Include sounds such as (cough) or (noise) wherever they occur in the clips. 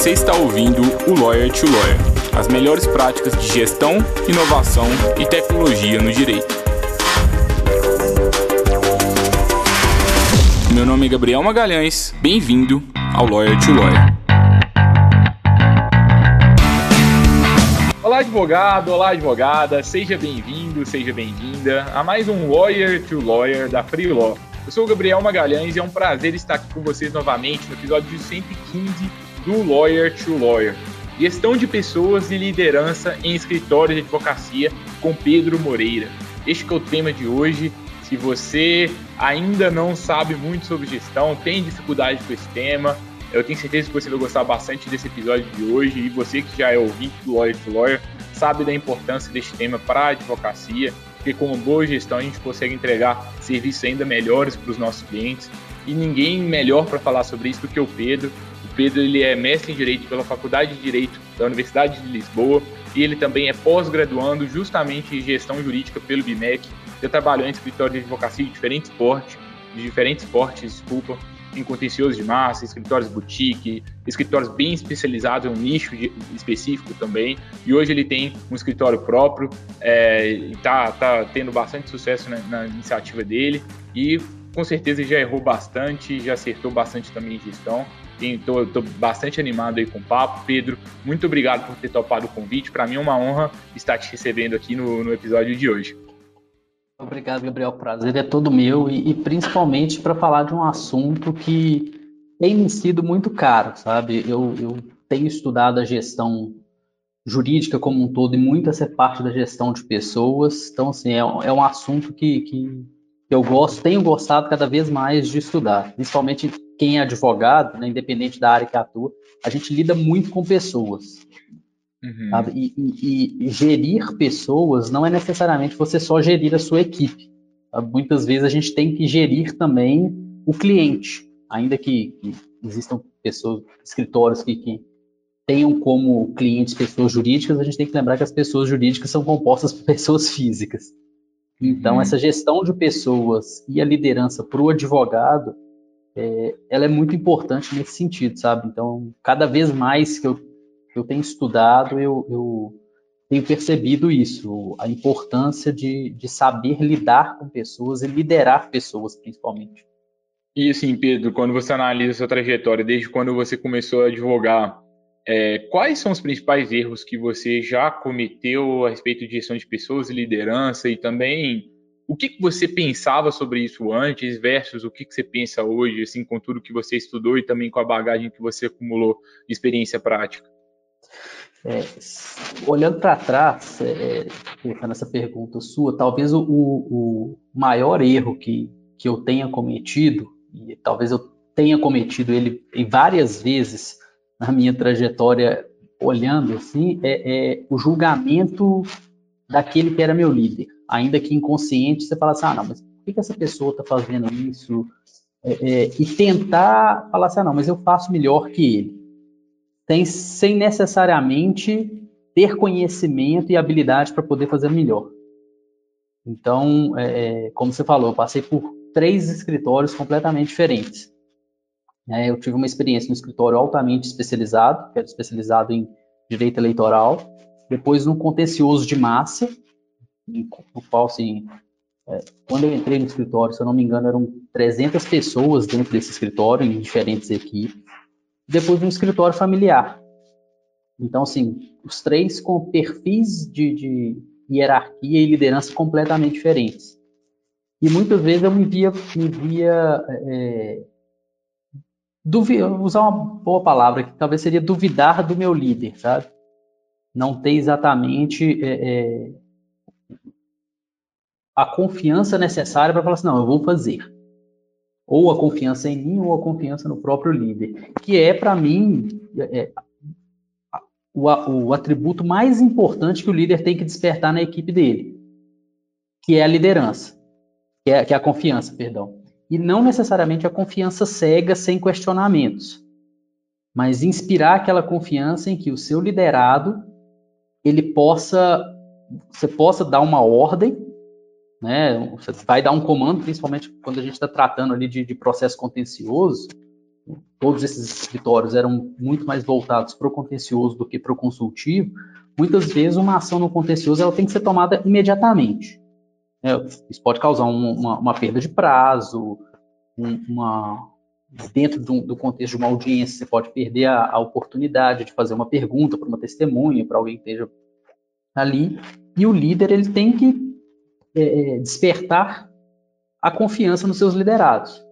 Você está ouvindo o Lawyer to Lawyer, as melhores práticas de gestão, inovação e tecnologia no direito. Meu nome é Gabriel Magalhães, bem-vindo ao Lawyer to Lawyer. Olá, advogado, olá, advogada, seja bem-vindo, seja bem-vinda a mais um Lawyer to Lawyer da Free Law. Eu sou o Gabriel Magalhães e é um prazer estar aqui com vocês novamente no episódio 115 do Lawyer to Lawyer. Gestão de pessoas e liderança em escritórios de advocacia com Pedro Moreira. Este é o tema de hoje. Se você ainda não sabe muito sobre gestão, tem dificuldade com esse tema, eu tenho certeza que você vai gostar bastante desse episódio de hoje e você que já é ouvinte do Lawyer to Lawyer sabe da importância deste tema para a advocacia porque com uma boa gestão a gente consegue entregar serviços ainda melhores para os nossos clientes. E ninguém melhor para falar sobre isso do que o Pedro. Pedro ele é mestre em Direito pela Faculdade de Direito da Universidade de Lisboa e ele também é pós-graduando justamente em Gestão Jurídica pelo BIMEC. Já trabalhou em escritório de advocacia de diferentes portes, de diferentes portes, desculpa, em contencioso de massa, escritórios boutique, escritórios bem especializados em um nicho específico também. E hoje ele tem um escritório próprio, é, tá tendo bastante sucesso na, na, iniciativa dele e com certeza já errou bastante, já acertou bastante também em gestão. Estou bastante animado aí com o papo. Pedro, muito obrigado por ter topado o convite. Para mim é uma honra estar te recebendo aqui no, no episódio de hoje. Obrigado, Gabriel. O prazer é todo meu e, e principalmente para falar de um assunto que tem sido muito caro, sabe? Eu, eu tenho estudado a gestão jurídica como um todo e muito essa parte da gestão de pessoas. Então, assim, é, é um assunto que, que eu gosto, tenho gostado cada vez mais de estudar, principalmente quem é advogado, né, independente da área que atua, a gente lida muito com pessoas. Uhum. E, e, e, gerir pessoas não é necessariamente você só gerir a sua equipe. Sabe? Muitas vezes a gente tem que gerir também o cliente, ainda que, que existam pessoas, escritórios que, que, tenham como clientes pessoas jurídicas, a gente tem que lembrar que as pessoas jurídicas são compostas por (laughs) pessoas físicas. Então, uhum. essa gestão de pessoas e a liderança para o advogado, é, ela é muito importante nesse sentido, sabe? Então, cada vez mais que eu eu tenho estudado, eu, eu tenho percebido isso, a importância de, de saber lidar com pessoas e liderar pessoas, principalmente. E assim, Pedro, quando você analisa a sua trajetória, desde quando você começou a advogar, é, quais são os principais erros que você já cometeu a respeito de gestão de pessoas e liderança e também o que, que você pensava sobre isso antes versus o que, que você pensa hoje, assim, com tudo que você estudou e também com a bagagem que você acumulou de experiência prática? É, olhando para trás, é, essa pergunta sua, talvez o, o, maior erro que, que eu tenha cometido, e talvez eu tenha cometido ele várias vezes na minha trajetória, olhando assim, é, é o julgamento daquele que era meu líder. Ainda que inconsciente, você fala assim: ah, não, mas por que, essa pessoa está fazendo isso? É, é, e tentar falar assim: ah, não, mas eu faço melhor que ele tem, sem necessariamente ter conhecimento e habilidade para poder fazer melhor. Então, é, é, como você falou, eu passei por três escritórios completamente diferentes. É, eu tive uma experiência no escritório altamente especializado, que era especializado em direito eleitoral, depois num contencioso de massa, no qual, assim, é, quando eu entrei no escritório, se eu não me engano, eram 300 pessoas dentro desse escritório, em diferentes equipes depois um escritório familiar. Então, assim, os três com perfis de, de hierarquia e liderança completamente diferentes. E muitas vezes eu me via, me via é, usar uma boa palavra que talvez seria duvidar do meu líder, sabe? Não ter exatamente é, é, a confiança necessária para falar assim, não, eu vou fazer. Ou a confiança em mim ou a confiança no próprio líder, que é para mim é, é o, o, atributo mais importante que o líder tem que despertar na equipe dele, que é a liderança, que é, que é a confiança, perdão, e não necessariamente a confiança cega sem questionamentos, mas inspirar aquela confiança em que o seu liderado possa você possa dar uma ordem né? Você vai dar um comando, principalmente quando a gente está tratando ali de, de, processo contencioso, todos esses escritórios eram muito mais voltados para o contencioso do que para o consultivo, muitas vezes uma ação no contencioso ela tem que ser tomada imediatamente. É, isso pode causar um, uma, uma, perda de prazo, um, uma, dentro do, do, contexto de uma audiência, você pode perder a, a oportunidade de fazer uma pergunta para uma testemunha, para alguém que esteja ali, e o líder ele tem que é, é, despertar a confiança nos seus liderados.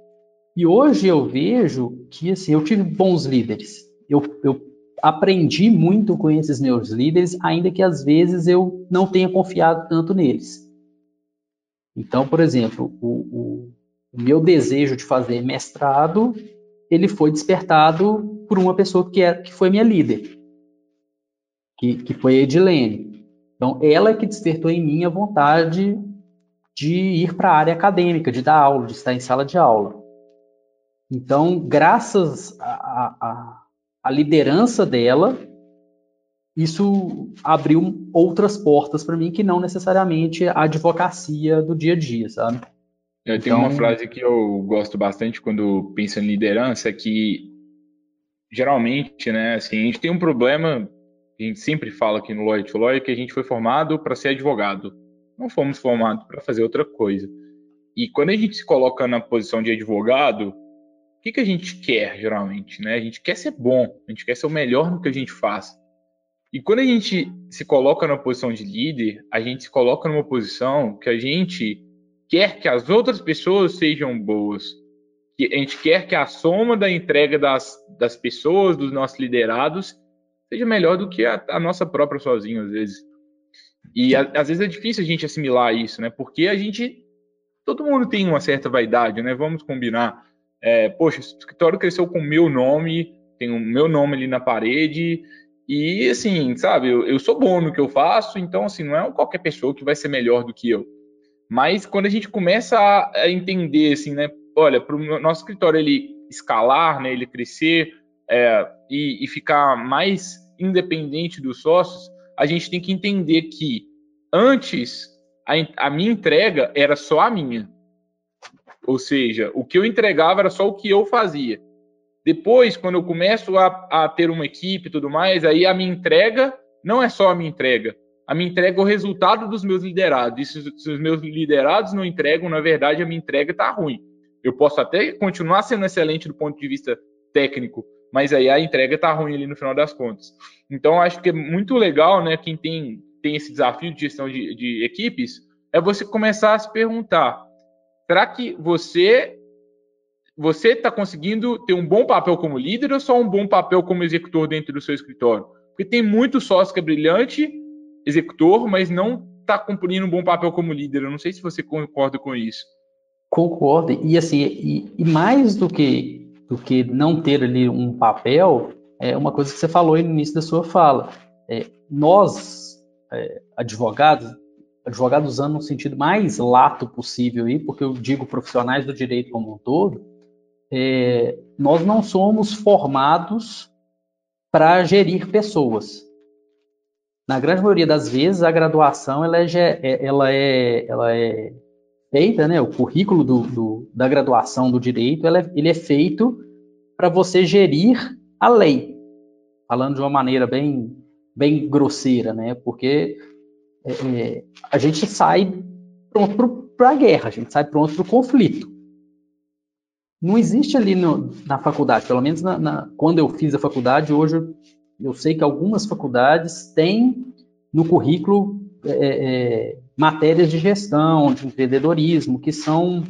E hoje eu vejo que assim, eu tive bons líderes. Eu, eu aprendi muito com esses meus líderes, ainda que às vezes eu não tenha confiado tanto neles. Então, por exemplo, o, o, o meu desejo de fazer mestrado, ele foi despertado por uma pessoa que, é, que foi minha líder, que, que foi a Edilene. Então, ela é que despertou em mim a vontade de ir para a área acadêmica, de dar aula, de estar em sala de aula. Então, graças à liderança dela, isso abriu outras portas para mim que não necessariamente a advocacia do dia a dia, sabe? Eu tenho então... uma frase que eu gosto bastante quando penso em liderança, que geralmente, né, assim, a gente tem um problema, a gente sempre fala aqui no Lawyer to Lawyer, que a gente foi formado para ser advogado não fomos formados para fazer outra coisa. E quando a gente se coloca na posição de advogado, o que, que a gente quer geralmente? Né? A gente quer ser bom, a gente quer ser o melhor no que a gente faz. E quando a gente se coloca na posição de líder, a gente se coloca numa posição que a gente quer que as outras pessoas sejam boas. Que a gente quer que a soma da entrega das, das pessoas, dos nossos liderados, seja melhor do que a, a nossa própria sozinho, às vezes. E a, às vezes é difícil a gente assimilar isso, né? Porque a gente. Todo mundo tem uma certa vaidade, né? Vamos combinar. É, poxa, o escritório cresceu com o meu nome, tem o meu nome ali na parede. E assim, sabe, eu, eu sou bom no que eu faço, então assim, não é qualquer pessoa que vai ser melhor do que eu. Mas quando a gente começa a, a entender, assim, né? Olha, para o nosso escritório ele escalar, né? Ele crescer é, e, e ficar mais independente dos sócios, a gente tem que entender que antes a, a minha entrega era só a minha. Ou seja, o que eu entregava era só o que eu fazia. Depois, quando eu começo a, a ter uma equipe e tudo mais, aí a minha entrega não é só a minha entrega. A minha entrega é o resultado dos meus liderados. E se, se os meus liderados não entregam, na verdade, a minha entrega está ruim. Eu posso até continuar sendo excelente do ponto de vista técnico, mas aí a entrega está ruim ali no final das contas. Então, acho que é muito legal, né, quem tem, tem esse desafio de gestão de, de equipes, é você começar a se perguntar, será que você você está conseguindo ter um bom papel como líder ou só um bom papel como executor dentro do seu escritório? Porque tem muito sócio que é brilhante, executor, mas não está cumprindo um bom papel como líder. Eu não sei se você concorda com isso. Concordo. E assim, e, e mais do que do que não ter ali um papel, é uma coisa que você falou no início da sua fala. É, nós, é, advogados, advogados usando no sentido mais lato possível aí, porque eu digo profissionais do direito como um todo, é, nós não somos formados para gerir pessoas. Na grande maioria das vezes, a graduação ela é, é ela é, ela é feita, né, o currículo do, do, da graduação do direito, é, ele é feito para você gerir a lei, falando de uma maneira bem, bem grosseira, né, porque é, é a gente sai pronto para a guerra, a gente sai pronto para o conflito. Não existe ali no, na faculdade, pelo menos na, na, quando eu fiz a faculdade, hoje eu, sei que algumas faculdades têm no currículo é, é, matérias de gestão, de empreendedorismo, que são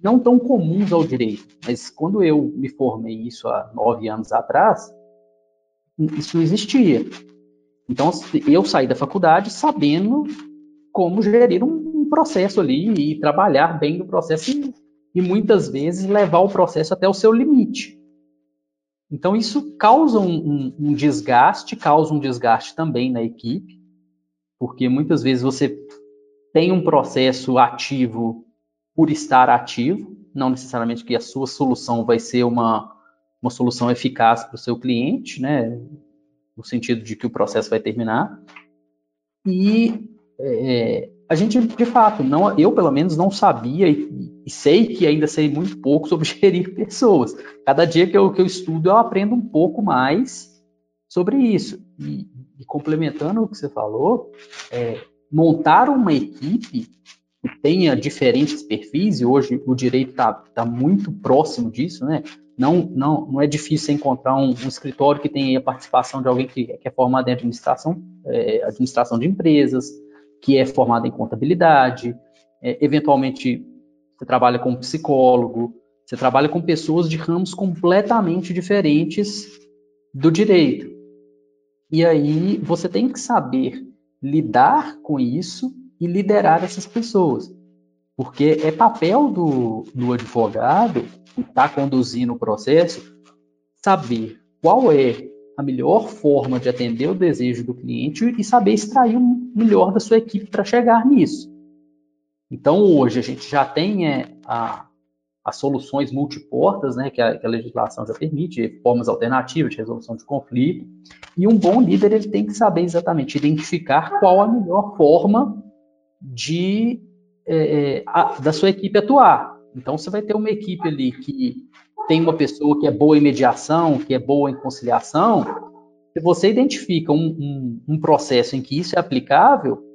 não tão comuns ao direito. Mas quando eu me formei isso há nove anos atrás, isso não existia. Então eu saí da faculdade sabendo como gerir um processo ali e trabalhar bem no processo e, e muitas vezes levar o processo até o seu limite. Então isso causa um, um, um desgaste, causa um desgaste também na equipe, porque muitas vezes você tem um processo ativo por estar ativo, não necessariamente que a sua solução vai ser uma, uma solução eficaz para o seu cliente, né, no sentido de que o processo vai terminar, e é, a gente, de fato, não, eu pelo menos não sabia e, e, sei que ainda sei muito pouco (laughs) sobre gerir pessoas. Cada dia que eu, que eu estudo, eu aprendo um pouco mais sobre isso. E, e complementando o que você falou, é, montar uma equipe que tenha diferentes perfis, e hoje o direito está tá muito próximo disso, né? Não, não, não é difícil encontrar um, um escritório que tenha a participação de alguém que, que é formado em administração, é, administração de empresas, que é formado em contabilidade, é, eventualmente você trabalha com psicólogo, você trabalha com pessoas de ramos completamente diferentes do direito. E aí você tem que saber lidar com isso e liderar essas pessoas. Porque é papel do, do advogado que está conduzindo o processo saber qual é a melhor forma de atender o desejo do cliente e saber extrair o melhor da sua equipe para chegar nisso. Então, hoje, a gente já tem é, a, as soluções multiportas, né, que a, que a, legislação já permite, formas alternativas de resolução de conflito, e um bom líder ele tem que saber exatamente identificar qual a melhor forma de é, é, a, da sua equipe atuar. Então, você vai ter uma equipe ali que tem uma pessoa que é boa em mediação, que é boa em conciliação. Se você identifica um, um, um processo em que isso é aplicável,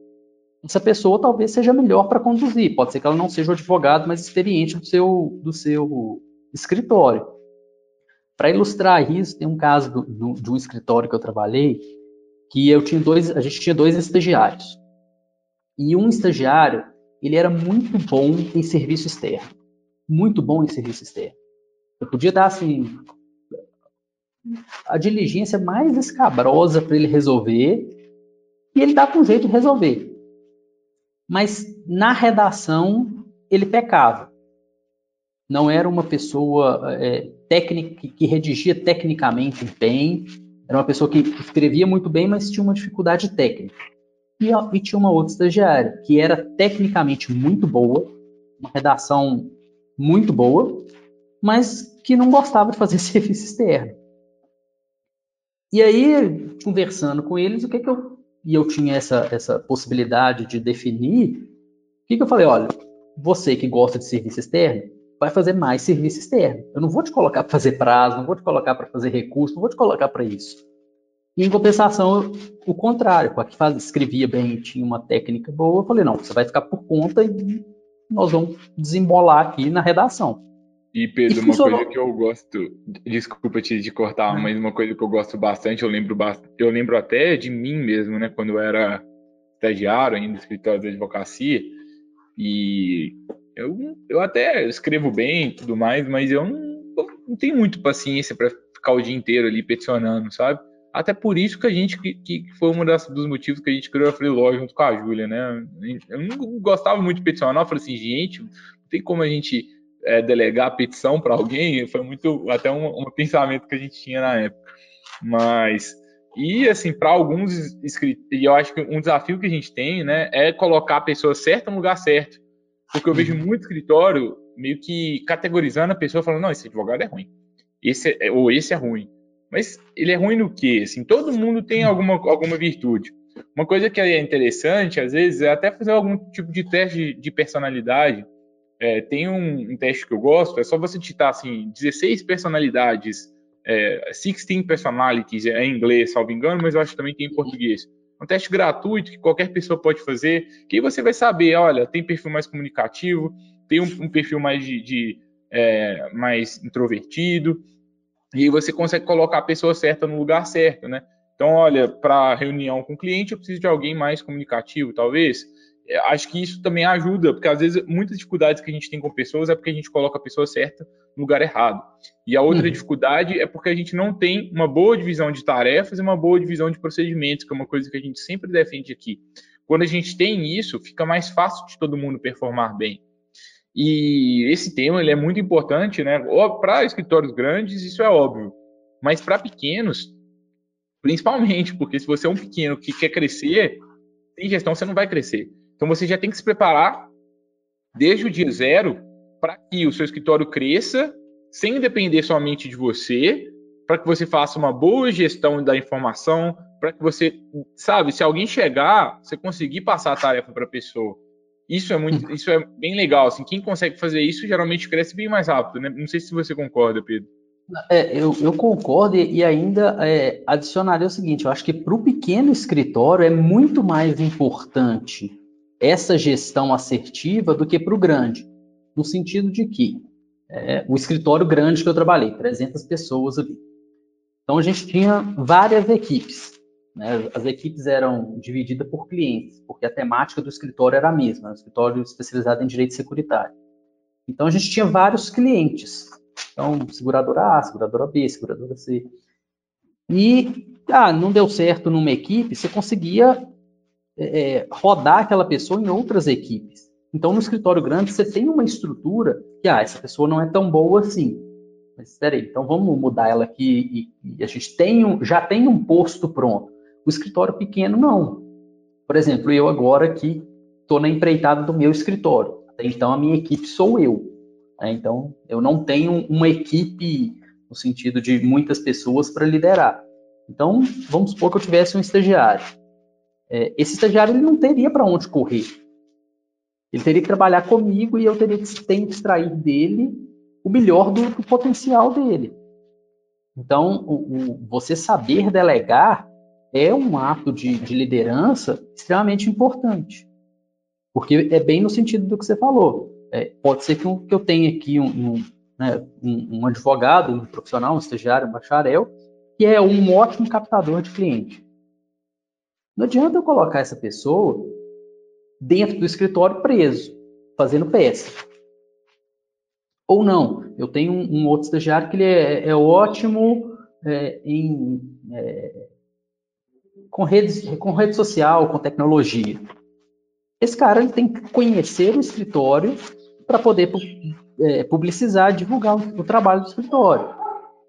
essa pessoa talvez seja melhor para conduzir. Pode ser que ela não seja o advogado mais experiente do seu, do seu escritório. Para ilustrar isso, tem um caso do, do, de um escritório que eu trabalhei, que eu tinha dois, a gente tinha dois estagiários. E um estagiário, ele era muito bom em serviço externo. Muito bom em serviço externo. Eu podia dar, assim, a diligência mais escabrosa para ele resolver, e ele com um jeito de resolver. Mas na redação, ele pecava. Não era uma pessoa é, técnica que redigia tecnicamente bem, era uma pessoa que escrevia muito bem, mas tinha uma dificuldade técnica. E, e tinha uma outra estagiária que era tecnicamente muito boa, uma redação muito boa, mas que não gostava de fazer (laughs) serviço externo. E aí, conversando com eles, o que, que eu. E eu tinha essa, essa possibilidade de definir. O que, que eu falei? Olha, você que gosta de serviço externo, vai fazer mais serviço externo. Eu não vou te colocar para fazer prazo, não vou te colocar para fazer recurso, não vou te colocar para isso. E em compensação, o contrário, a que faz, escrevia bem tinha uma técnica boa, eu falei, não, você vai ficar por conta e nós vamos desembolar aqui na redação. E Pedro, e uma coisa que eu gosto, desculpa te de cortar, mas uma coisa que eu gosto bastante, eu lembro eu lembro até de mim mesmo, né, quando eu era estagiário ainda no escritório de advocacia, e eu, eu até escrevo bem e tudo mais, mas eu não, não tenho muito paciência para ficar o dia inteiro ali peticionando, sabe? Até por isso que a gente, que, que foi um dos motivos que a gente criou a Freelog junto com a Júlia, né? Eu não gostava muito de peticionar, eu falei assim, gente, não tem como a gente é, delegar a petição para alguém, foi muito até um, um, pensamento que a gente tinha na época. Mas e assim, para alguns inscritos, e eu acho que um desafio que a gente tem, né, é colocar a pessoa certa no lugar certo. Porque eu vejo muito escritório meio que categorizando a pessoa falando, não, esse advogado é ruim. Esse é, ou esse é ruim. Mas ele é ruim no quê? Assim, todo mundo tem alguma, alguma virtude. Uma coisa que é interessante, às vezes, é até fazer algum tipo de teste de personalidade é, tem um, um, teste que eu gosto, é só você digitar assim, 16 personalidades, é, 16 personalities é em inglês, salvo engano, mas eu acho que também tem em português. Um teste gratuito que qualquer pessoa pode fazer, que aí você vai saber, olha, tem perfil mais comunicativo, tem um, um perfil mais de, de é, mais introvertido, e aí você consegue colocar a pessoa certa no lugar certo, né? Então, olha, para reunião com o cliente, eu preciso de alguém mais comunicativo, talvez. É, acho que isso também ajuda, porque às vezes muitas dificuldades que a gente tem com pessoas é porque a gente coloca a pessoa certa no lugar errado. E a outra uhum. dificuldade é porque a gente não tem uma boa divisão de tarefas e uma boa divisão de procedimentos, que é uma coisa que a gente sempre defende aqui. Quando a gente tem isso, fica mais fácil de todo mundo performar bem. E esse tema ele é muito importante, né? Para escritórios grandes, isso é óbvio. Mas para pequenos, principalmente, porque se você é um pequeno que quer crescer, sem gestão você não vai crescer. Então você já tem que se preparar desde o dia zero para que o seu escritório cresça sem depender somente de você, para que você faça uma boa gestão da informação, para que você, sabe, se alguém chegar, você conseguir passar a tarefa para a pessoa. Isso é muito, isso é bem legal. Assim, quem consegue fazer isso geralmente cresce bem mais rápido. Né? Não sei se você concorda, Pedro. É, eu, eu, concordo e ainda é, adicionaria o seguinte: eu acho que para o pequeno escritório é muito mais importante essa gestão assertiva do que para o grande, no sentido de que é, o escritório grande que eu trabalhei, 300 pessoas ali. Então a gente tinha várias equipes. Né? As equipes eram divididas por clientes, porque a temática do escritório era a mesma, um escritório especializado em direito securitário. Então a gente tinha vários clientes. Então, seguradora A, seguradora B, seguradora C. E, ah, não deu certo numa equipe, você conseguia é, é rodar aquela pessoa em outras equipes. Então, no escritório grande, você tem uma estrutura que, ah, essa pessoa não é tão boa assim. Mas espera aí, então vamos mudar ela aqui e, e a gente tem um, já tem um posto pronto. O escritório pequeno, não. Por exemplo, eu agora aqui estou na empreitada do meu escritório. Então, a minha equipe sou eu. Né? Então, eu não tenho uma equipe no sentido de muitas pessoas para liderar. Então, vamos supor que eu tivesse um estagiário. É, esse estagiário ele não teria para onde correr. Ele teria que trabalhar comigo e eu teria que, que extrair dele o melhor do, do potencial dele. Então, o, o, você saber delegar é um ato de, de liderança extremamente importante. Porque é bem no sentido do que você falou. É, pode ser que, um, que, eu tenha aqui um, um, né, um, advogado, um profissional, um estagiário, um bacharel, que é um ótimo captador de cliente. Não adianta eu colocar essa pessoa dentro do escritório preso, fazendo peça. Ou não, eu tenho um, outro estagiário que ele é, é ótimo é, em, é, com, redes, com rede social, com tecnologia. Esse cara ele tem que conhecer o escritório para poder é, publicizar, divulgar o, o, trabalho do escritório.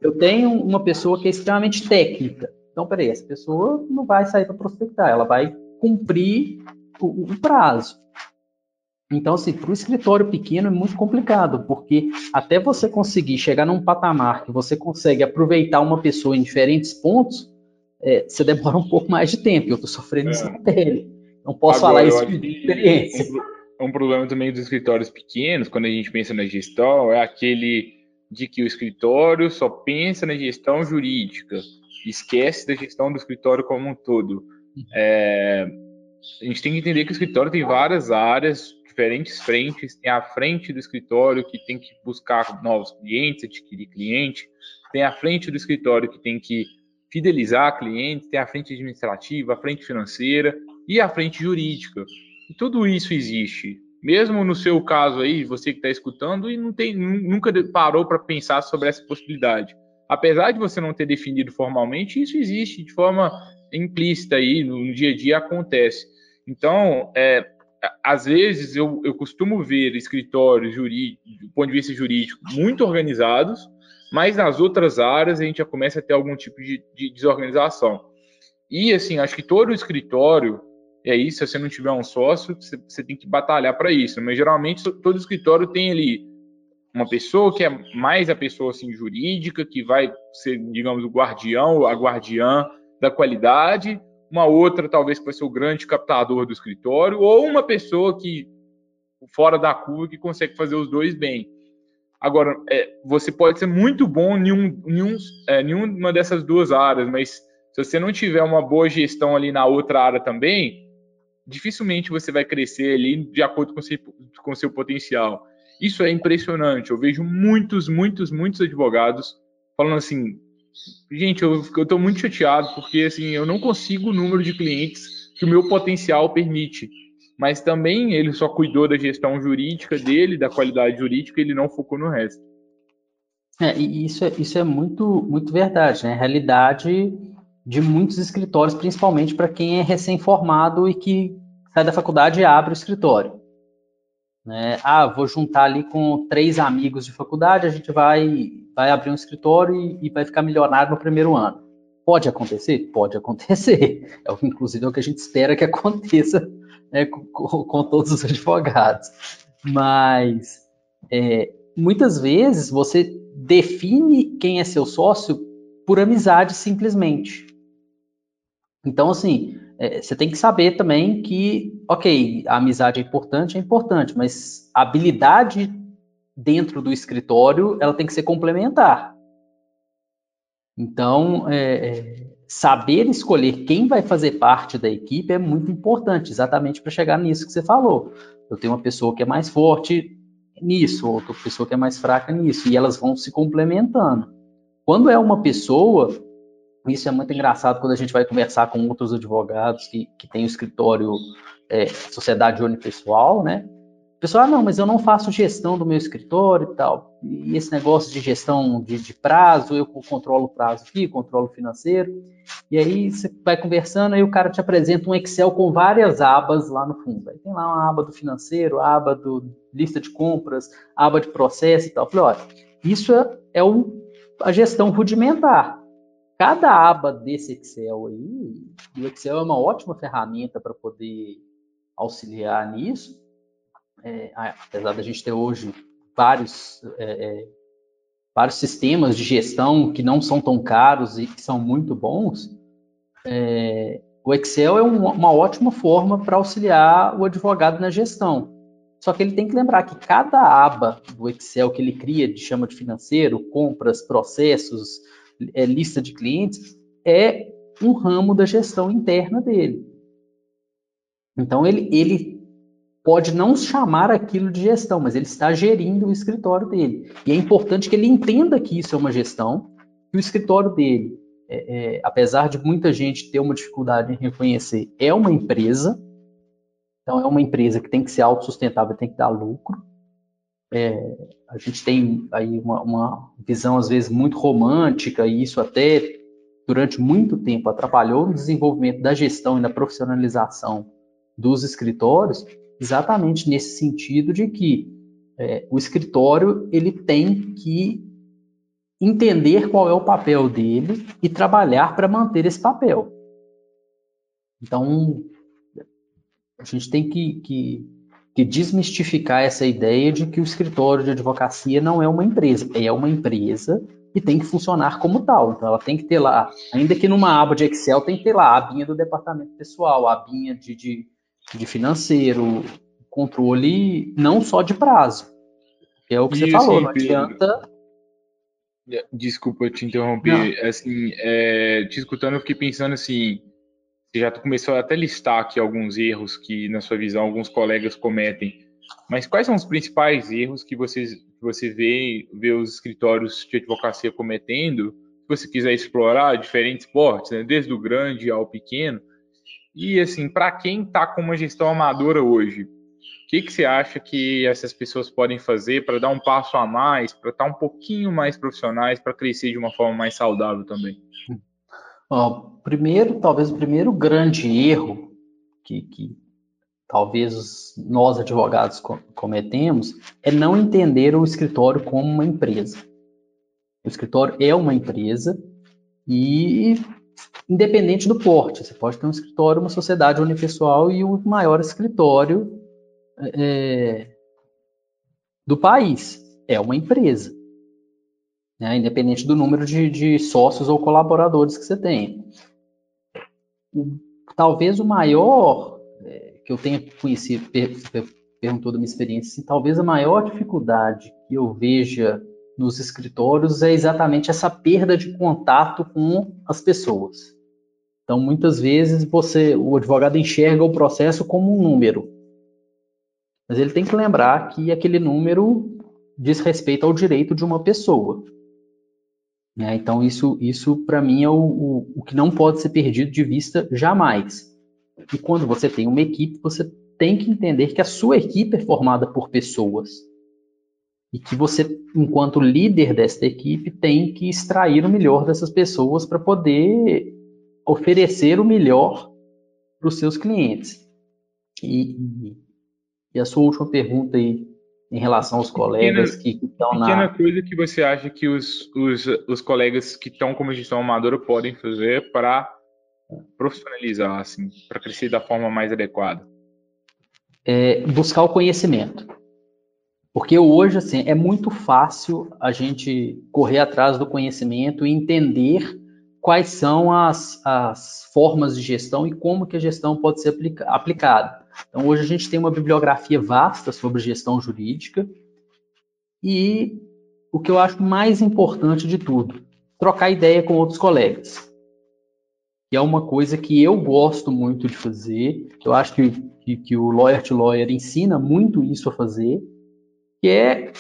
Eu tenho uma pessoa que é extremamente técnica. Então, peraí, essa pessoa não vai sair para prospectar, ela vai cumprir o, o prazo. Então, assim, para o escritório pequeno é muito complicado, porque até você conseguir chegar num patamar que você consegue aproveitar uma pessoa em diferentes pontos, é, você demora um pouco mais de tempo. Eu estou sofrendo é. isso na pele. Não posso Agora, falar isso de experiência. Um, um problema também dos escritórios pequenos, quando a gente pensa na gestão, é aquele de que o escritório só pensa na gestão jurídica, esquece da gestão do escritório como um todo. É, a gente tem que entender que o escritório tem várias áreas, diferentes frentes. Tem a frente do escritório que tem que buscar novos clientes, adquirir cliente. Tem a frente do escritório que tem que fidelizar clientes. Tem a frente administrativa, a frente financeira e a frente jurídica. E tudo isso existe. Mesmo no seu caso aí, você que está escutando e não tem, nunca parou para pensar sobre essa possibilidade. Apesar de você não ter definido formalmente, isso existe de forma implícita aí, no, dia a dia acontece. Então, é, às vezes eu, eu costumo ver escritórios do ponto de vista jurídico, muito organizados, mas nas outras áreas a gente já começa a ter algum tipo de, de desorganização. E assim, acho que todo escritório e aí, se você não tiver um sócio, você, você tem que batalhar para isso. Mas geralmente todo escritório tem ali uma pessoa que é mais a pessoa assim jurídica, que vai ser, digamos, o guardião, a guardiã da qualidade, uma outra talvez que vai ser o grande captador do escritório, ou uma pessoa que fora da curva que consegue fazer os dois bem. Agora, é, você pode ser muito bom em, um, em um, é, nenhuma dessas duas áreas, mas se você não tiver uma boa gestão ali na outra área também, dificilmente você vai crescer ali de acordo com seu, com seu potencial. Isso é impressionante. Eu vejo muitos, muitos, muitos advogados falando assim: gente, eu estou muito chateado porque assim eu não consigo o número de clientes que o meu potencial permite. Mas também ele só cuidou da gestão jurídica dele, da qualidade jurídica, ele não focou no resto. É, e isso é, isso é muito, muito verdade, né? Realidade de muitos escritórios, principalmente para quem é recém-formado e que sai da faculdade e abre o escritório. Né? Ah, vou juntar ali com três amigos de faculdade, a gente vai, vai abrir um escritório e, e vai ficar milionário no primeiro ano. Pode acontecer? Pode acontecer. (laughs) É o, inclusive é o que a gente espera que aconteça né, com, com, todos os advogados. Mas é, muitas vezes você define quem é seu sócio por amizade simplesmente. Então, assim, é, você tem que saber também que, ok, a amizade é importante, é importante, mas a habilidade dentro do escritório, ela tem que ser complementar. Então, é, é, saber escolher quem vai fazer parte da equipe é muito importante, exatamente para chegar nisso que você falou. Eu tenho uma pessoa que é mais forte nisso, outra pessoa que é mais fraca nisso, e elas vão se complementando. Quando é uma pessoa, isso é muito engraçado quando a gente vai conversar com outros advogados que, que têm o escritório é, sociedade unipessoal, né? pessoal, ah, não, mas eu não faço gestão do meu escritório e tal. E esse negócio de gestão de, de prazo, eu controlo o prazo aqui, controlo o financeiro. E aí você vai conversando, aí o cara te apresenta um Excel com várias abas lá no fundo. Aí tem lá uma aba do financeiro, aba do lista de compras, aba de processo e tal. Eu falei, olha, isso é, é o, a gestão rudimentar. Cada aba desse Excel aí, e o Excel é uma ótima ferramenta para poder auxiliar nisso, é, apesar da gente ter hoje vários, é, é, vários sistemas de gestão que não são tão caros e que são muito bons, é, o Excel é um, uma ótima forma para auxiliar o advogado na gestão. Só que ele tem que lembrar que cada aba do Excel que ele cria, de chama de financeiro, compras, processos, é, lista de clientes, é um ramo da gestão interna dele. Então ele, ele pode não chamar aquilo de gestão, mas ele está gerindo o escritório dele. E é importante que ele entenda que isso é uma gestão, que o escritório dele, é, é, apesar de muita gente ter uma dificuldade em reconhecer, é uma empresa. Então, é uma empresa que tem que ser autossustentável, tem que dar lucro. É, a gente tem aí uma, uma visão, às vezes, muito romântica, e isso até durante muito tempo atrapalhou no desenvolvimento da gestão e na profissionalização dos escritórios, exatamente nesse sentido de que é, o escritório ele tem que entender qual é o papel dele e trabalhar para manter esse papel. Então, a gente tem que, que, que, desmistificar essa ideia de que o escritório de advocacia não é uma empresa, é uma empresa e tem que funcionar como tal. Então, ela tem que ter lá, ainda que numa aba de Excel, tem que ter lá a abinha do departamento pessoal, a abinha de, de de financeiro, controle não só de prazo. É o que Isso, você falou, não adianta. Desculpa te interromper. Não. Assim, é, te escutando, eu fiquei pensando assim. Você já começou a até listar aqui alguns erros que, na sua visão, alguns colegas cometem. Mas quais são os principais erros que, vocês, que você vê, vê os escritórios de advocacia cometendo? Se você quiser explorar diferentes portes, né, desde o grande ao pequeno, e assim, para quem está com uma gestão amadora hoje, o que, que você acha que essas pessoas podem fazer para dar um passo a mais, para estar tá um pouquinho mais profissionais, para crescer de uma forma mais saudável também? (laughs) Ó, primeiro, talvez o primeiro grande erro que, que talvez nós advogados cometemos é não entender o escritório como uma empresa. O escritório é uma empresa e independente do porte. Você pode ter um escritório, uma sociedade unipessoal e o maior escritório é, do país. É uma empresa. Né? Independente do número de, de sócios ou colaboradores que você tem. Talvez o maior é, que eu tenha conhecido, per, per, perguntou da minha experiência, assim, talvez a maior dificuldade que eu veja nos escritórios é exatamente essa perda de contato com as pessoas. Então, muitas vezes você, o advogado enxerga o processo como um número, mas ele tem que lembrar que aquele número diz respeito ao direito de uma pessoa. Né? Então, isso, isso para mim é o, o, o que não pode ser perdido de vista jamais. E quando você tem uma equipe, você tem que entender que a sua equipe é formada por pessoas e que você, enquanto líder desta equipe, tem que extrair o melhor dessas pessoas para poder oferecer o melhor para os seus clientes. E, e, a sua última pergunta aí, em relação aos colegas pequena, que estão na. Pequena coisa que você acha que os, os, os colegas que estão como gestão amadora podem fazer para profissionalizar, assim, para crescer da forma mais adequada? É buscar o conhecimento porque hoje, assim, é muito fácil a gente correr atrás do conhecimento e entender quais são as, as formas de gestão e como que a gestão pode ser aplica, aplicada. Então, hoje a gente tem uma bibliografia vasta sobre gestão jurídica e o que eu acho mais importante de tudo, trocar ideia com outros colegas. Que é uma coisa que eu gosto muito de fazer, eu acho que, que, que o Lawyer to Lawyer ensina muito isso a fazer, que é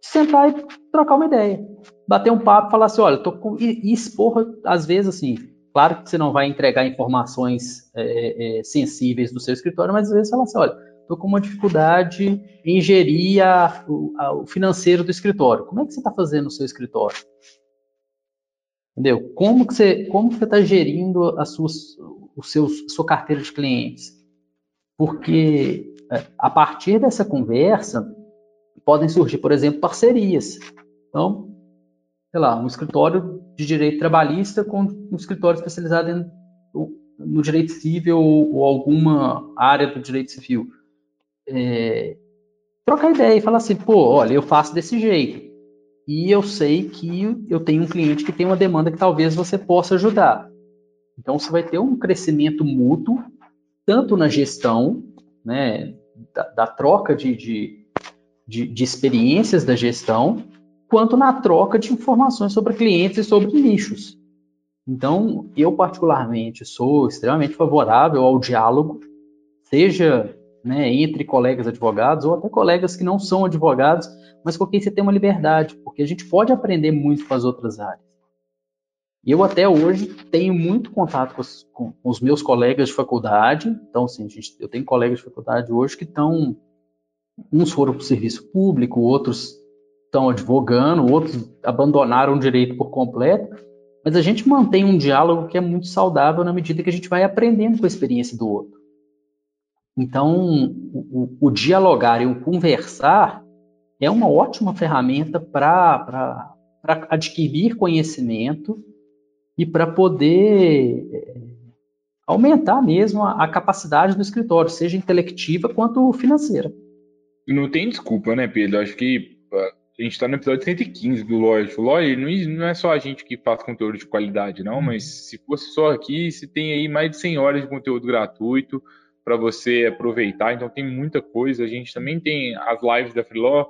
sentar e trocar uma ideia. Bater um papo, falar assim, olha, tô com... e, e expor, às vezes, assim, claro que você não vai entregar informações é, é, sensíveis do seu escritório, mas às vezes falar assim, olha, estou com uma dificuldade em gerir a, a, o financeiro do escritório. Como é que você está fazendo no seu escritório? Entendeu? Como que você como que você está gerindo a sua, o seu, sua carteira de clientes? Porque é, a partir dessa conversa podem surgir, por exemplo, parcerias. Então, sei lá, um escritório de direito trabalhista com um escritório especializado em, no direito civil ou, ou, alguma área do direito civil. É, trocar ideia e falar assim, pô, olha, eu faço desse jeito. E eu sei que eu tenho um cliente que tem uma demanda que talvez você possa ajudar. Então, você vai ter um crescimento mútuo, tanto na gestão, né, da, da troca de, de de, de experiências da gestão, quanto na troca de informações sobre clientes e sobre nichos. Então, eu particularmente sou extremamente favorável ao diálogo, seja né, entre colegas advogados ou até colegas que não são advogados, mas com quem você tem uma liberdade, porque a gente pode aprender muito com as outras áreas. Eu até hoje tenho muito contato com os, com os meus colegas de faculdade, então, assim, gente, eu tenho colegas de faculdade hoje que estão Uns foram para o serviço público, outros estão advogando, outros abandonaram o direito por completo, mas a gente mantém um diálogo que é muito saudável na medida que a gente vai aprendendo com a experiência do outro. Então, o, o, o dialogar e o conversar é uma ótima ferramenta para adquirir conhecimento e para poder é, aumentar mesmo a, a capacidade do escritório, seja intelectiva quanto financeira. Não tem desculpa, né, Pedro? Acho que ah, a gente está no episódio 115 do Lawyer to Lawyer, não é só a gente que faz conteúdo de qualidade, não, uhum. mas se fosse só aqui, se tem aí mais de 100 horas de conteúdo gratuito para você aproveitar, então tem muita coisa. A gente também tem as lives da Freeló,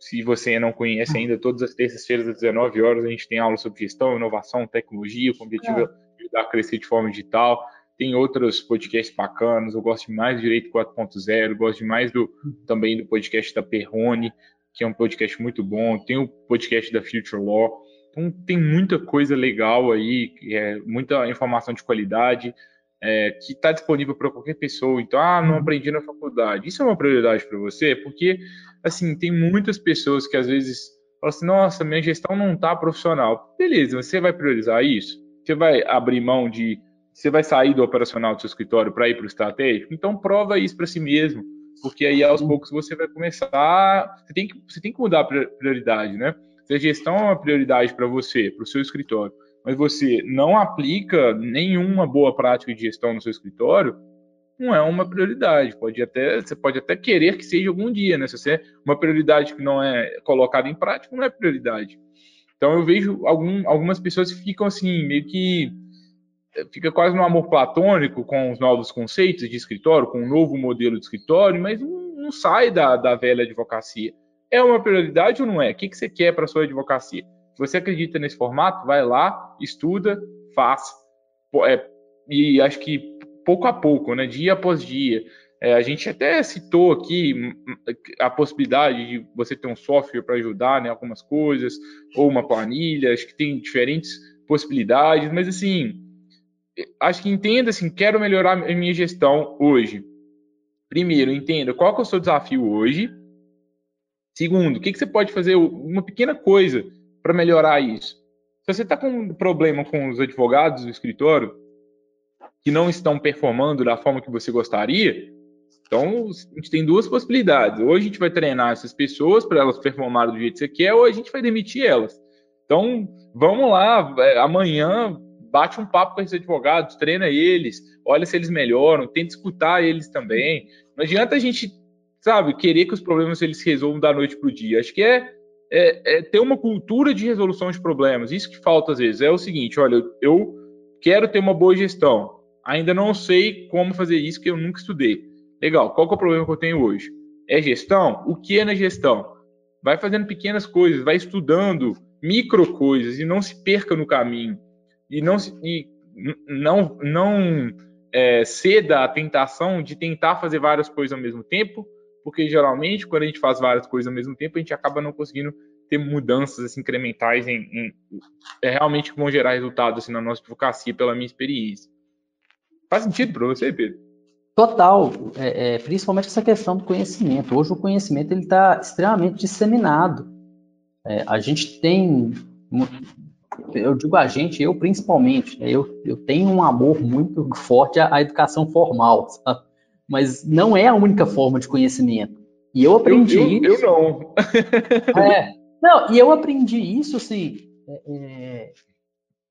se você não conhece uhum. ainda, todas as terças-feiras às 19 horas a gente tem aula sobre gestão, inovação, tecnologia, com o objetivo é. de ajudar a crescer de forma digital tem outros podcasts bacanas, eu gosto demais do Direito 4.0, gosto demais do, também do podcast da Perrone, que é um podcast muito bom, tem o podcast da Future Law, então tem muita coisa legal aí, é, muita informação de qualidade, é, que está disponível para qualquer pessoa. Então, ah, não aprendi na faculdade. Isso é uma prioridade para você? Porque, assim, tem muitas pessoas que às vezes falam assim, nossa, minha gestão não está profissional. Beleza, você vai priorizar isso? Você vai abrir mão de você vai sair do operacional do seu escritório para ir para o estratégico? Então prova isso para si mesmo, porque aí aos poucos você vai começar. Você tem que, você tem que mudar a prioridade, né? Se a gestão é uma prioridade para você, para o seu escritório, mas você não aplica nenhuma boa prática de gestão no seu escritório, não é uma prioridade. Pode até, você pode até querer que seja algum dia, né? Se você uma prioridade que não é colocada em prática, não é prioridade. Então eu vejo algum, algumas pessoas que ficam assim, meio que fica quase no amor platônico com os novos conceitos de escritório, com um novo modelo de escritório, mas não, não sai da, da velha advocacia. É uma prioridade ou não é? O que, que você quer para sua advocacia? Se você acredita nesse formato, vai lá, estuda, faz. É, e acho que pouco a pouco, né, dia após dia. É, a gente até citou aqui a possibilidade de você ter um software para ajudar né, algumas coisas, ou uma planilha, acho que tem diferentes possibilidades, mas assim, acho que entenda assim, quero melhorar a minha gestão hoje. Primeiro, entenda qual que é o seu desafio hoje. Segundo, o que, que você pode fazer, uma pequena coisa para melhorar isso. Se você está com um problema com os advogados do escritório que não estão performando da forma que você gostaria, então a gente tem duas possibilidades. Ou a gente vai treinar essas pessoas para elas performarem do jeito que você quer, ou a gente vai demitir elas. Então, vamos lá, é, amanhã bate um papo com esses advogados, treina eles, olha se eles melhoram, tenta escutar eles também. Não adianta a gente, sabe, querer que os problemas eles se resolvam da noite para o dia. Acho que é, é, é, ter uma cultura de resolução de problemas. Isso que falta às vezes. É o seguinte, olha, eu quero ter uma boa gestão. Ainda não sei como fazer isso, que eu nunca estudei. Legal, qual é o problema que eu tenho hoje? É gestão? O que é na gestão? Vai fazendo pequenas coisas, vai estudando micro coisas e não se perca no caminho. E não, e não, não é, ceda à tentação de tentar fazer várias coisas ao mesmo tempo, porque geralmente quando a gente faz várias coisas ao mesmo tempo, a gente acaba não conseguindo ter mudanças assim, incrementais em, em é, realmente que vão gerar resultados assim, na nossa advocacia, pela minha experiência. Faz sentido para você, Pedro? Total, é, é, principalmente essa questão do conhecimento. Hoje o conhecimento ele está extremamente disseminado. É, a gente tem, eu digo a gente, eu principalmente, né, eu, eu tenho um amor muito forte à, à educação formal, sabe? mas não é a única forma de conhecimento. E eu aprendi eu, eu, isso. Eu não. (laughs) é, não, e eu aprendi isso, assim, é, é,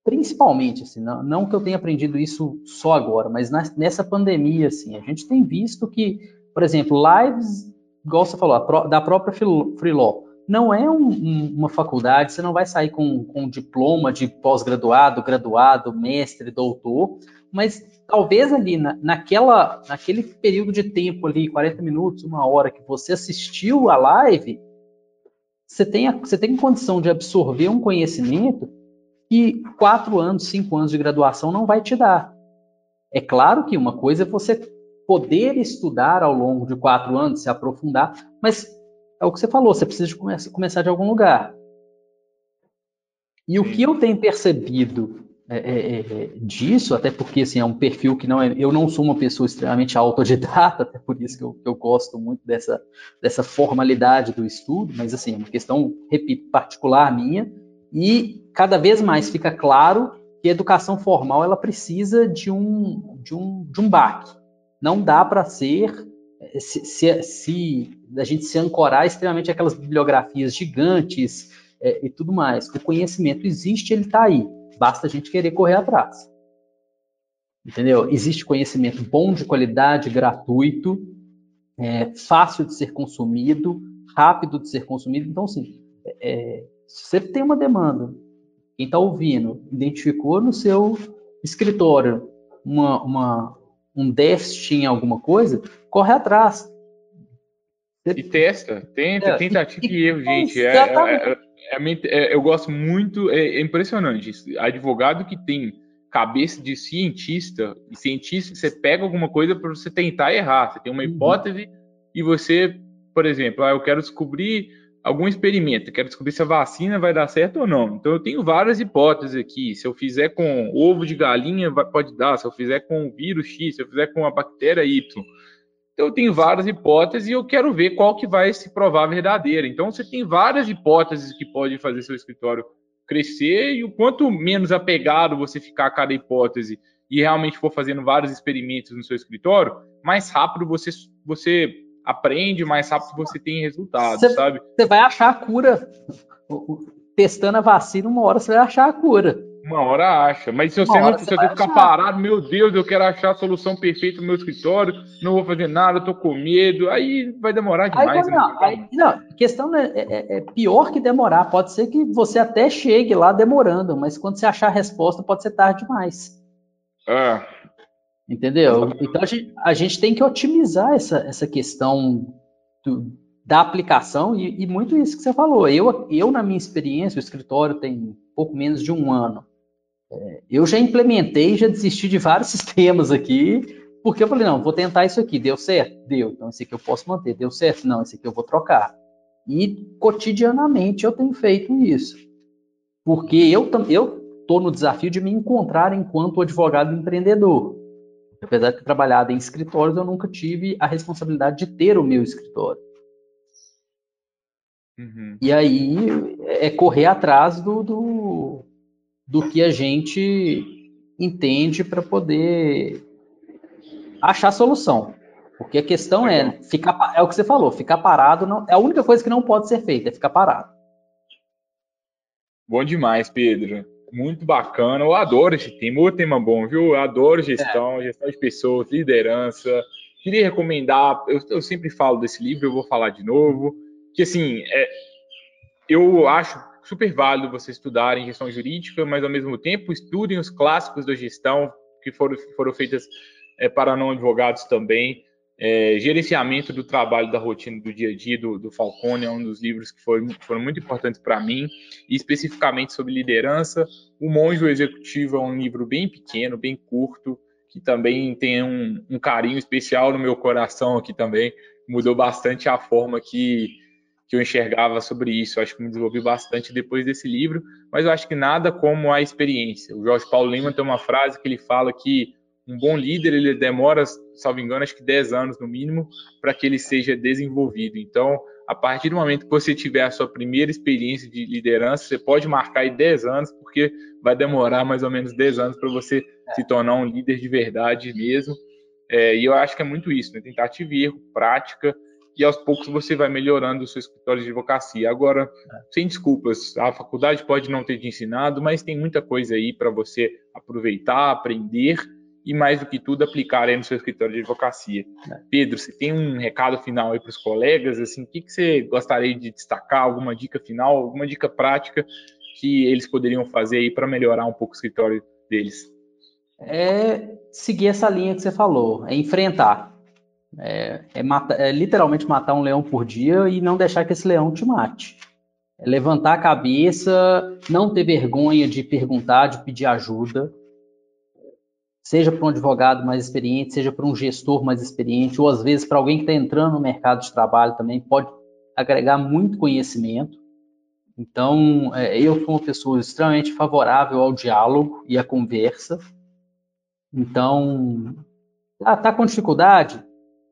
principalmente, assim, não, não, que eu tenha aprendido isso só agora, mas na, nessa pandemia, assim, a gente tem visto que, por exemplo, lives, igual você falou, da própria Freelaw, não é um, um, uma faculdade, você não vai sair com, com um diploma de pós-graduado, graduado, mestre, doutor, mas talvez ali na, naquela, naquele período de tempo ali, 40 minutos, uma hora que você assistiu a live, você tem, você tem condição de absorver um conhecimento que quatro anos, cinco anos de graduação não vai te dar. É claro que uma coisa é você poder estudar ao longo de quatro anos, se aprofundar, mas é o que você falou, você precisa de come começar de algum lugar. E o que eu tenho percebido é, é, é, disso, até porque assim, é um perfil que não é. Eu não sou uma pessoa extremamente autodidata, (laughs) até por isso que eu, eu gosto muito dessa, dessa formalidade do estudo, mas assim, é uma questão, repito, particular minha, e cada vez mais fica claro que a educação formal ela precisa de um, de um, de um baque. Não dá para ser se, se, se, a gente se ancorar extremamente aquelas bibliografias gigantes é, e tudo mais. O conhecimento existe, ele está aí Basta a gente querer correr atrás. Entendeu? Existe conhecimento bom, de qualidade, gratuito, é, fácil de ser consumido, rápido de ser consumido. Então, sim, é, se você tem uma demanda, quem está ouvindo identificou no seu escritório uma, uma, um déficit em alguma coisa, corre atrás. E testa, tenta, é, tentativa e, erro, gente. É, é, é é, é, eu gosto muito, é, é, impressionante. Advogado que tem cabeça de cientista, e cientista, você pega alguma coisa para você tentar errar. Você tem uma uhum. hipótese uhum. e você, por exemplo, ah, eu quero descobrir algum experimento, quero descobrir se a vacina vai dar certo ou não. Então eu tenho várias hipóteses aqui. Se eu fizer com ovo de galinha, pode dar. Se eu fizer com vírus X, se eu fizer com a bactéria Y. Então, eu tenho várias hipóteses e eu quero ver qual que vai se provar verdadeira. Então, você tem várias hipóteses que podem fazer seu escritório crescer e o quanto menos apegado você ficar a cada hipótese e realmente for fazendo vários experimentos no seu escritório, mais rápido você, você aprende, mais rápido você tem resultados, você, sabe? Você vai achar a cura. Testando a vacina, uma hora você vai achar a cura. Uma hora acha. Mas se você, não, se você ficar achar. parado, meu Deus, eu quero achar a solução perfeita no meu escritório, não vou fazer nada, tô com medo, aí vai demorar demais. Aí, não, aí, não, a questão é, é, é, pior que demorar. Pode ser que você até chegue lá demorando, mas quando você achar a resposta, pode ser tarde demais. É. Entendeu? Então a gente, a gente tem que otimizar essa, essa questão do, da aplicação e, e, muito isso que você falou. Eu, eu, na minha experiência, o escritório tem pouco menos de um ano. É, eu já implementei, já desisti de vários (laughs) sistemas aqui, porque eu falei, não, vou tentar isso aqui, deu certo? Deu, então esse aqui eu posso manter, deu certo? Não, esse aqui eu vou trocar. E cotidianamente eu tenho feito isso. Porque eu estou no desafio de me encontrar enquanto advogado empreendedor. Apesar de ter trabalhado em escritórios, eu nunca tive a responsabilidade de ter o meu escritório. Uhum. E aí é correr atrás do, do, do que a gente entende para poder achar solução. Porque a questão é, ficar, é o que você falou, ficar parado não, é a única coisa que não pode ser feita, é ficar parado. Bom demais, Pedro. Muito bacana. Eu adoro esse tema. O tema bom, viu? Eu adoro gestão, é. gestão de pessoas, liderança. Queria recomendar, eu, eu sempre falo desse livro, eu vou falar de novo que assim, é, eu acho super válido você estudar em gestão jurídica, mas ao mesmo tempo estudem os clássicos da gestão que foram, foram feitas é, para não advogados também. É, gerenciamento do trabalho, da rotina do dia a dia do, do Falcone é um dos livros que foram, foram muito importantes para mim, e especificamente sobre liderança. O Monge Executivo é um livro bem pequeno, bem curto, que também tem um, um carinho especial no meu coração aqui também. Mudou bastante a forma que, que eu enxergava sobre isso. Eu acho que me desenvolvi bastante depois desse livro, mas eu acho que nada como a experiência. O Jorge Paulo Lima tem uma frase que ele fala que um bom líder, ele demora, salvo engano, acho que 10 anos no mínimo, para que ele seja desenvolvido. Então, a partir do momento que você tiver a sua primeira experiência de liderança, você pode marcar aí 10 anos, porque vai demorar mais ou menos 10 anos para você se tornar um líder de verdade mesmo. É, e eu acho que é muito isso, né? tentativa e erro, prática, e aos poucos você vai melhorando o seu escritório de advocacia. Agora, é. sem desculpas, a faculdade pode não ter te ensinado, mas tem muita coisa aí para você aproveitar, aprender e, mais do que tudo, aplicar aí no seu escritório de advocacia. É. Pedro, você tem um recado final aí para os colegas? Assim, o que, que você gostaria de destacar? Alguma dica final, alguma dica prática que eles poderiam fazer aí para melhorar um pouco o escritório deles? É seguir essa linha que você falou, é enfrentar. É, é, é literalmente matar um leão por dia e não deixar que esse leão te mate. É levantar a cabeça, não ter vergonha de perguntar, de pedir ajuda seja para um advogado mais experiente, seja para um gestor mais experiente, ou às vezes para alguém que está entrando no mercado de trabalho também, pode agregar muito conhecimento. Então, é, eu sou uma pessoa extremamente favorável ao diálogo e à conversa. Então, ah, tá com dificuldade?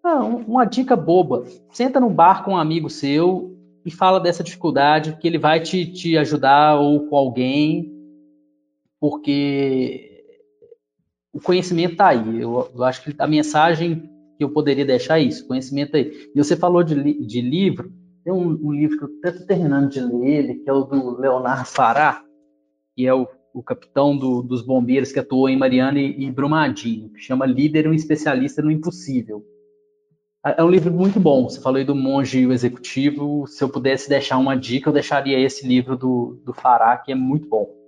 Ah, uma dica boba: senta no bar com um amigo seu e fala dessa dificuldade, que ele vai te, te ajudar ou com alguém, porque o conhecimento está aí. Eu, eu, acho que a mensagem que eu poderia deixar é isso, conhecimento aí. E você falou de, de livro, tem um, um livro que eu estou terminando de ler, ele, que é o do Leonardo Fará, que é o, o capitão do, dos bombeiros que atuou em Mariana e, e Brumadinho, que chama Líder, um especialista no impossível. É, é um livro muito bom. Você falou aí do monge e o executivo. Se eu pudesse deixar uma dica, eu deixaria esse livro do, do Fará, que é muito bom.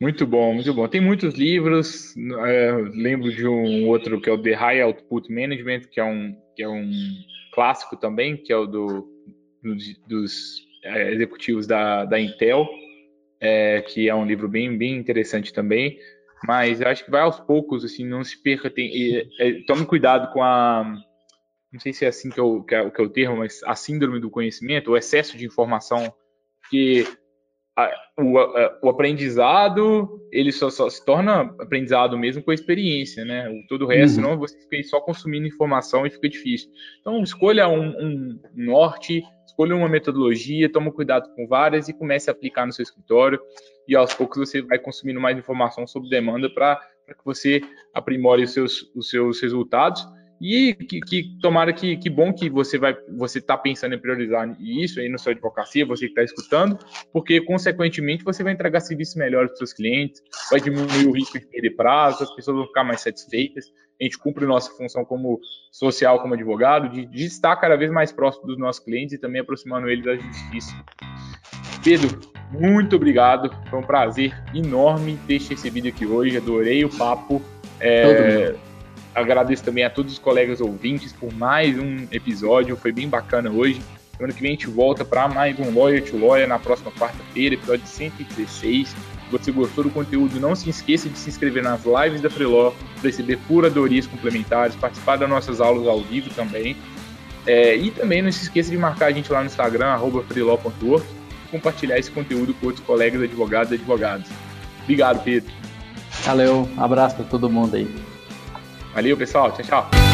Muito bom, muito bom. Tem muitos livros. É, lembro de um outro que é o The High Output Management, que é um, que é um clássico também, que é o do, do dos é, executivos da, da Intel, é, que é um livro bem, bem interessante também. Mas acho que vai aos poucos, assim, não se perca. Tem, é, tome cuidado com a. Não sei se é assim que eu, que é, que é o termo, mas a síndrome do conhecimento, o excesso de informação que o, o, aprendizado ele só, só, se torna aprendizado mesmo com a experiência, né? O, todo o resto, uhum. senão você fica só consumindo informação e fica difícil. Então, escolha um, um, norte, escolha uma metodologia, toma cuidado com várias e comece a aplicar no seu escritório. E aos poucos você vai consumindo mais informação sobre demanda para que você aprimore os seus, os seus resultados e que, que tomara que, que bom que você vai você está pensando em priorizar isso aí na sua advocacia, você que está escutando, porque consequentemente você vai entregar serviços melhores para os seus clientes, vai diminuir o risco de perder prazo, as pessoas vão ficar mais satisfeitas. A gente cumpre nossa função como social, como advogado, de, de estar cada vez mais próximo dos nossos clientes e também aproximando eles da justiça. Pedro, muito obrigado. Foi um prazer enorme ter te recebido aqui hoje. Adorei o papo. É, Agradeço também a todos os colegas ouvintes por mais um episódio, foi bem bacana hoje. Semana que vem a gente volta para mais um Lawyer to Lawyer na próxima quarta-feira, episódio 116. Se você gostou do conteúdo, não se esqueça de se inscrever nas lives da Freeló receber curadorias complementares, participar das nossas aulas ao vivo também. É, e também não se esqueça de marcar a gente lá no Instagram, freeló.org, e compartilhar esse conteúdo com outros colegas advogados e advogados. Obrigado, Pedro. Valeu, um abraço para todo mundo aí. Valeu, pessoal. Tchau, tchau.